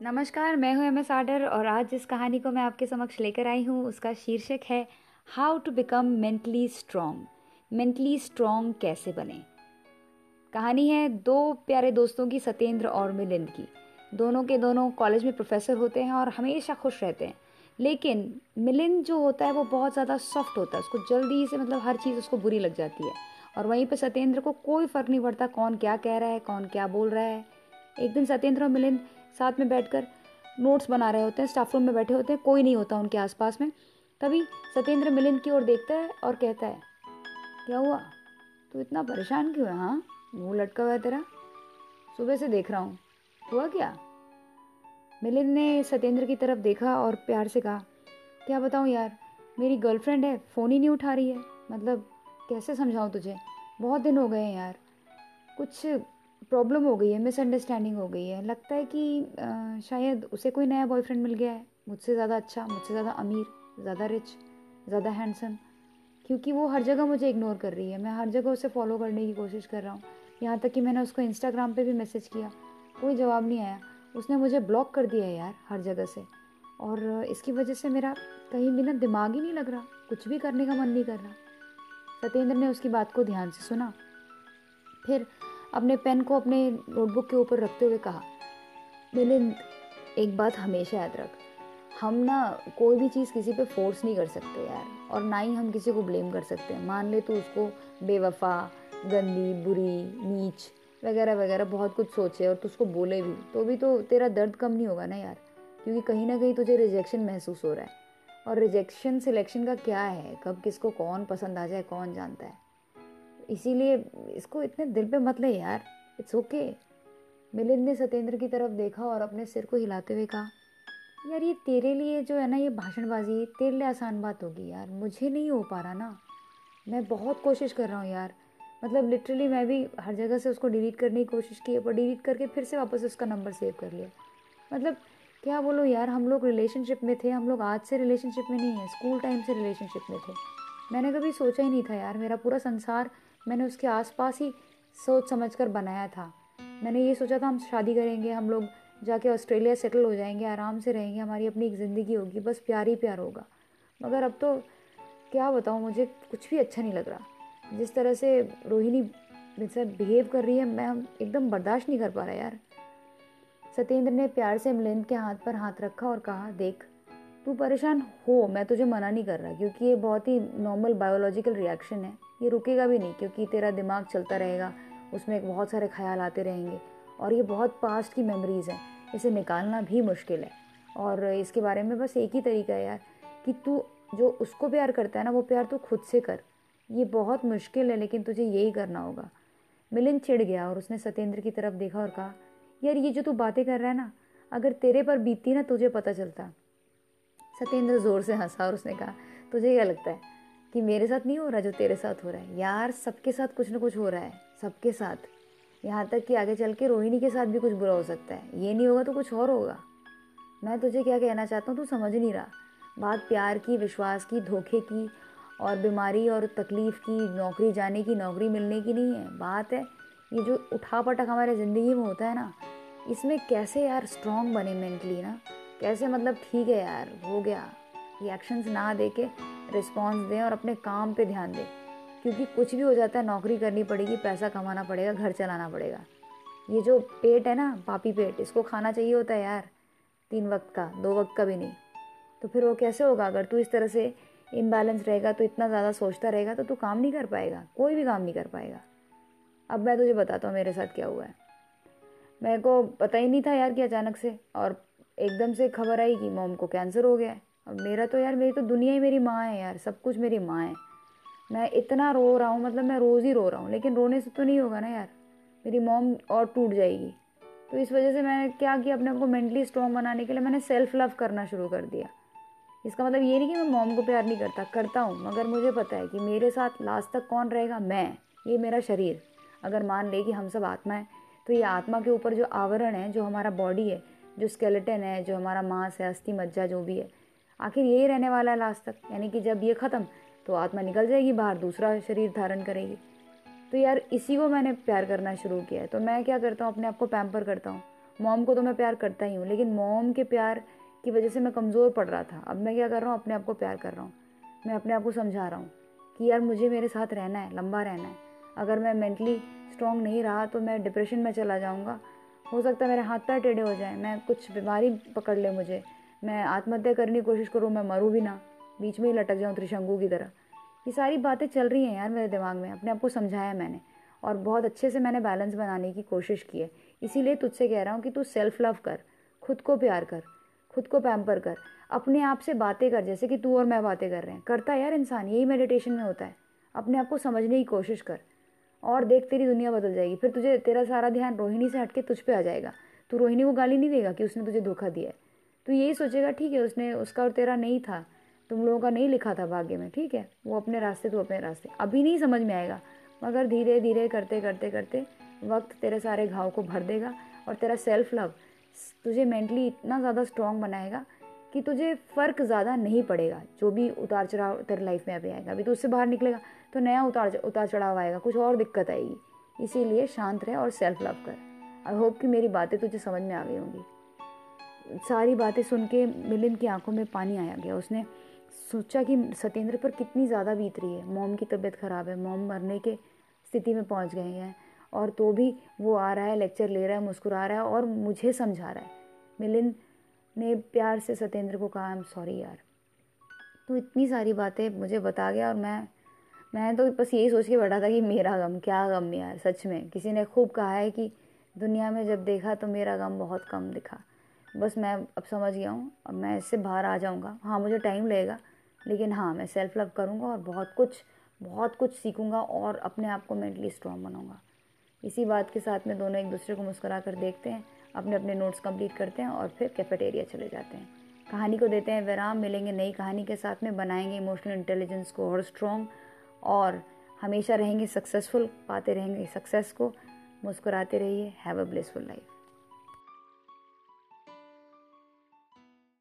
नमस्कार, मैं हूँ एम एस आर्डर और आज जिस कहानी को मैं आपके समक्ष लेकर आई हूँ, उसका शीर्षक है how to become mentally strong mentally strong कैसे बने? कहानी है दो प्यारे दोस्तों की सत्येंद्र और मिलिंद की। दोनों के दोनों कॉलेज में प्रोफेसर होते हैं और हमेशा खुश रहते हैं। लेकिन मिलिंद जो होता है, वो बहुत ज़्यादा सॉफ्ट होता है। उसको जल्दी से मतलब हर चीज़ उसको बुरी लग जाती है। और वहीं पर सत्येंद्र को कोई फ़र्क नहीं पड़ता कौन क्या कह रहा है, कौन क्या बोल रहा है। एक दिन सत्येंद्र और मिलिंद साथ में बैठकर नोट्स बना रहे होते हैं स्टाफ रूम में बैठे होते हैं, कोई नहीं होता उनके आसपास में। तभी सत्येंद्र मिलिंद की ओर देखता है और कहता है, क्या हुआ? तू इतना परेशान क्यों है हाँ? मुँह लटका हुआ है तेरा। सुबह से देख रहा हूँ। हुआ क्या? मिलिंद ने सत्येंद्र की तरफ़ देखा और प्यार से कहा, क्या बताऊँ यार, मेरी गर्लफ्रेंड है फ़ोन ही नहीं उठा रही है। मतलब कैसे समझाऊँ तुझे? बहुत दिन हो गए हैं यार। कुछ प्रॉब्लम हो गई है मिसअंडरस्टैंडिंग हो गई है। लगता है कि आ, शायद उसे कोई नया बॉयफ्रेंड मिल गया है। मुझसे ज़्यादा अच्छा मुझसे ज़्यादा अमीर ज़्यादा रिच ज़्यादा हैंडसम क्योंकि वो हर जगह मुझे इग्नोर कर रही है। मैं हर जगह उसे फॉलो करने की कोशिश कर रहा हूँ। यहाँ तक कि मैंने उसको इंस्टाग्राम पे भी मैसेज किया। कोई जवाब नहीं आया। उसने मुझे ब्लॉक कर दिया यार हर जगह से। और इसकी वजह से मेरा कहीं भी ना दिमाग ही नहीं लग रहा। कुछ भी करने का मन नहीं कर रहा। सत्येंद्र ने उसकी बात को ध्यान से सुना। फिर अपने पेन को अपने नोटबुक के ऊपर रखते हुए कहा मिलिंद एक बात हमेशा याद रख, हम ना कोई भी चीज़ किसी पे फोर्स नहीं कर सकते यार, और ना ही हम किसी को ब्लेम कर सकते हैं। मान ले तो उसको बेवफा, गंदी, बुरी, नीच, वगैरह वगैरह बहुत कुछ सोचे और तो उसको बोले भी तो भी तो तेरा दर्द कम नहीं होगा ना यार, क्योंकि कहीं ना कहीं तुझे रिजेक्शन महसूस हो रहा है। और रिजेक्शन सिलेक्शन का क्या है? कब किसको कौन पसंद आ जाए, कौन जानता है? इसीलिए इसको इतने दिल पे मत ले यार। इट्स ओके मिलिंद ने सत्येंद्र की तरफ़ देखा और अपने सिर को हिलाते हुए कहा, यार ये तेरे लिए जो है ना ये भाषणबाजी, तेरे लिए आसान बात होगी यार। मुझे नहीं हो पा रहा ना। मैं बहुत कोशिश कर रहा हूँ यार। मतलब लिटरली मैं भी हर जगह से उसको डिलीट करने की कोशिश की पर डिलीट करके फिर से वापस उसका नंबर सेव कर लिया। मतलब क्या बोलो यार, हम लोग रिलेशनशिप में थे, हम लोग आज से रिलेशनशिप में नहीं है स्कूल टाइम से रिलेशनशिप में थे। मैंने कभी सोचा ही नहीं था यार, मेरा पूरा संसार मैंने उसके आसपास ही सोच समझ कर बनाया था। मैंने ये सोचा था, हम शादी करेंगे, हम लोग जाके ऑस्ट्रेलिया सेटल हो जाएँगे, आराम से रहेंगे, हमारी अपनी एक ज़िंदगी होगी, बस प्यार ही प्यार होगा। मगर अब तो क्या बताऊँ, मुझे कुछ भी अच्छा नहीं लग रहा। जिस तरह से रोहिणी मेरे साथ बिहेव कर रही है, मैं एकदम बर्दाश्त नहीं कर पा रहा यार। सत्येंद्र ने प्यार से मिलिंद के हाथ पर हाथ रखा और कहा, देख तू परेशान हो, मैं तुझे मना नहीं कर रहा, क्योंकि ये बहुत ही नॉर्मल बायोलॉजिकल रिएक्शन है। ये रुकेगा भी नहीं, क्योंकि तेरा दिमाग चलता रहेगा, उसमें एक बहुत सारे ख्याल आते रहेंगे, और ये बहुत पास्ट की मेमोरीज़ हैं। इसे निकालना भी मुश्किल है। और इसके बारे में बस एक ही तरीका है यार, कि तू जो उसको प्यार करता है ना, वो प्यार तू खुद से कर। ये बहुत मुश्किल है, लेकिन तुझे यही करना होगा। मिलिंद चिढ़ गया, और उसने सत्येंद्र की तरफ़ देखा और कहा, यार, ये जो तू बातें कर रहा है ना, अगर तेरे पर बीतती ना, तुझे पता चलता। सत्येंद्र ज़ोर से हंसा और उसने कहा, तुझे क्या लगता है कि मेरे साथ नहीं हो रहा जो तेरे साथ हो रहा है? यार, सबके साथ कुछ ना कुछ हो रहा है, सबके साथ। यहाँ तक कि आगे चल के रोहिणी के साथ भी कुछ बुरा हो सकता है। ये नहीं होगा तो कुछ और होगा। मैं तुझे क्या कहना चाहता हूँ? तू समझ नहीं रहा। बात प्यार की, विश्वास की, धोखे की और बीमारी और तकलीफ़ की, नौकरी जाने की, नौकरी मिलने की नहीं है। बात है, ये जो उठा पटक हमारे ज़िंदगी में होता है ना, इसमें कैसे यार स्ट्रांग बने मेंटली ना? कैसे मतलब ठीक है यार? हो गया। रिएक्शंस ना दे के रिस्पॉन्स दें और अपने काम पे ध्यान दें। क्योंकि कुछ भी हो जाता है, नौकरी करनी पड़ेगी, पैसा कमाना पड़ेगा, घर चलाना पड़ेगा। ये जो पेट है ना, पापी पेट, इसको खाना चाहिए होता है यार। तीन वक्त का, दो वक्त का भी नहीं। तो फिर वो कैसे होगा? अगर तू इस तरह से इम्बैलेंस रहेगा तो इतना ज़्यादा सोचता रहेगा तो तू काम नहीं कर पाएगा। कोई भी काम नहीं कर पाएगा। अब मैं तुझे बताता हूँ मेरे साथ क्या हुआ है। मेरे को पता ही नहीं था यार कि अचानक से, और एकदम से खबर आई कि मोम को कैंसर हो गया है। अब मेरा तो यार, मेरी तो दुनिया ही मेरी माँ है यार, सब कुछ मेरी माँ है। मैं इतना रो रहा हूँ मतलब मैं रोज़ ही रो रहा हूँ, लेकिन रोने से तो नहीं होगा ना यार। मेरी मॉम और टूट जाएगी। तो इस वजह से मैंने क्या किया, अपने आप को मेंटली स्ट्रॉन्ग बनाने के लिए मैंने सेल्फ लव करना शुरू कर दिया। इसका मतलब ये नहीं कि मैं मॉम को प्यार नहीं करता करता हूँ, मगर मुझे पता है कि मेरे साथ लास्ट तक कौन रहेगा? मैं। ये मेरा शरीर। अगर मान ले कि हम सब आत्मा है तो ये आत्मा के ऊपर जो आवरण है, जो हमारा बॉडी है जो स्केलेटन है, जो हमारा मांस है, अस्थि मज्जा, जो भी है, आखिर यही रहने वाला है लास्ट तक। यानी कि जब ये ख़त्म तो आत्मा निकल जाएगी बाहर, दूसरा शरीर धारण करेगी। तो यार, इसी को मैंने प्यार करना शुरू किया है। तो मैं क्या करता हूँ, अपने आप को पैम्पर करता हूँ। मॉम को तो मैं प्यार करता ही हूँ, लेकिन मॉम के प्यार की वजह से मैं कमज़ोर पड़ रहा था। अब मैं क्या कर रहा हूँ, अपने आप को प्यार कर रहा हूँ। मैं अपने आप को समझा रहा हूँ कि यार, मुझे मेरे साथ रहना है, लंबा रहना है। अगर मैं मेंटली स्ट्रांग नहीं रहा तो मैं डिप्रेशन में चला जाऊँगा। हो सकता है मेरे हाथ पैर टेढ़े हो जाए, मैं कुछ बीमारी पकड़ ले मुझे। मैं आत्महत्या करने की कोशिश करूँ, मैं मरूँ भी ना। बीच में ही लटक जाऊँ त्रिशंगु की तरह। ये सारी बातें चल रही हैं यार मेरे दिमाग में, अपने आप को समझाया मैंने। और बहुत अच्छे से मैंने बैलेंस बनाने की कोशिश की है। इसीलिए तुझसे कह रहा हूँ कि तू सेल्फ लव कर, खुद को प्यार कर, खुद को पैम्पर कर, अपने आप से बातें कर, जैसे कि तू और मैं बातें कर रहे हैं। करता है यार इंसान, यही मेडिटेशन में होता है। अपने आप को समझने की कोशिश कर। और देख, तेरी दुनिया बदल जाएगी। फिर तुझे, तेरा सारा ध्यान रोहिणी से हटके तुझ पे आ जाएगा। तू रोहिणी को गाली नहीं देगा कि उसने तुझे धोखा दिया है। तू यही सोचेगा, ठीक है, उसने, उसका और तेरा नहीं था। तुम लोगों का नहीं लिखा था भाग्य में, ठीक है? वो अपने रास्ते तो अपने रास्ते। अभी नहीं समझ में आएगा, मगर धीरे धीरे करते करते करते वक्त तेरे सारे घाव को भर देगा और तेरा सेल्फ लव तुझे मेंटली इतना ज़्यादा स्ट्रॉन्ग बनाएगा कि तुझे फ़र्क ज़्यादा नहीं पड़ेगा, जो भी उतार चढ़ाव तेरे लाइफ में अभी आएगा। अभी तो उससे बाहर निकलेगा। तो नया उतार उतार चढ़ाव आएगा, कुछ और दिक्कत आएगी। इसीलिए शांत रहे और सेल्फ लव कर। आई होप कि मेरी बातें तुझे समझ में आ गई होंगी। सारी बातें सुन के मिलिन की आँखों में पानी आया गया। उसने सोचा कि सत्येंद्र पर कितनी ज़्यादा बीत रही है। मोम की तबीयत ख़राब है। मोम मरने के स्थिति में पहुँच गए हैं। और तो भी वो आ रहा है लेक्चर ले रहा है, मुस्कुरा रहा है और मुझे समझा रहा है। मिलिन ने प्यार से सत्येंद्र को कहा आई एम सॉरी यार। तो इतनी सारी बातें मुझे बता गया और मैं मैं तो बस यही सोच के बैठा था कि मेरा गम, क्या गम यार, सच में। किसी ने खूब कहा है कि दुनिया में जब देखा तो मेरा गम बहुत कम दिखा। बस मैं अब समझ गया हूँ, अब मैं इससे बाहर आ जाऊँगा। हाँ मुझे टाइम लगेगा, लेकिन हाँ मैं सेल्फ लव करूँगा और बहुत कुछ बहुत कुछ सीखूँगा और अपने आप को मेंटली स्ट्रॉन्ग बनाऊँगा। इसी बात के साथ में दोनों एक दूसरे को मुस्करा कर देखते हैं, अपने अपने नोट्स कंप्लीट करते हैं और फिर कैफेटेरिया चले जाते हैं। कहानी को देते हैं विराम, मिलेंगे नई कहानी के साथ में, बनाएँगे इमोशनल इंटेलिजेंस को और स्ट्रॉन्ग और हमेशा रहेंगे सक्सेसफुल पाते रहेंगे सक्सेस को मुस्कुराते रहिए हैव अ ब्लेसफुल लाइफ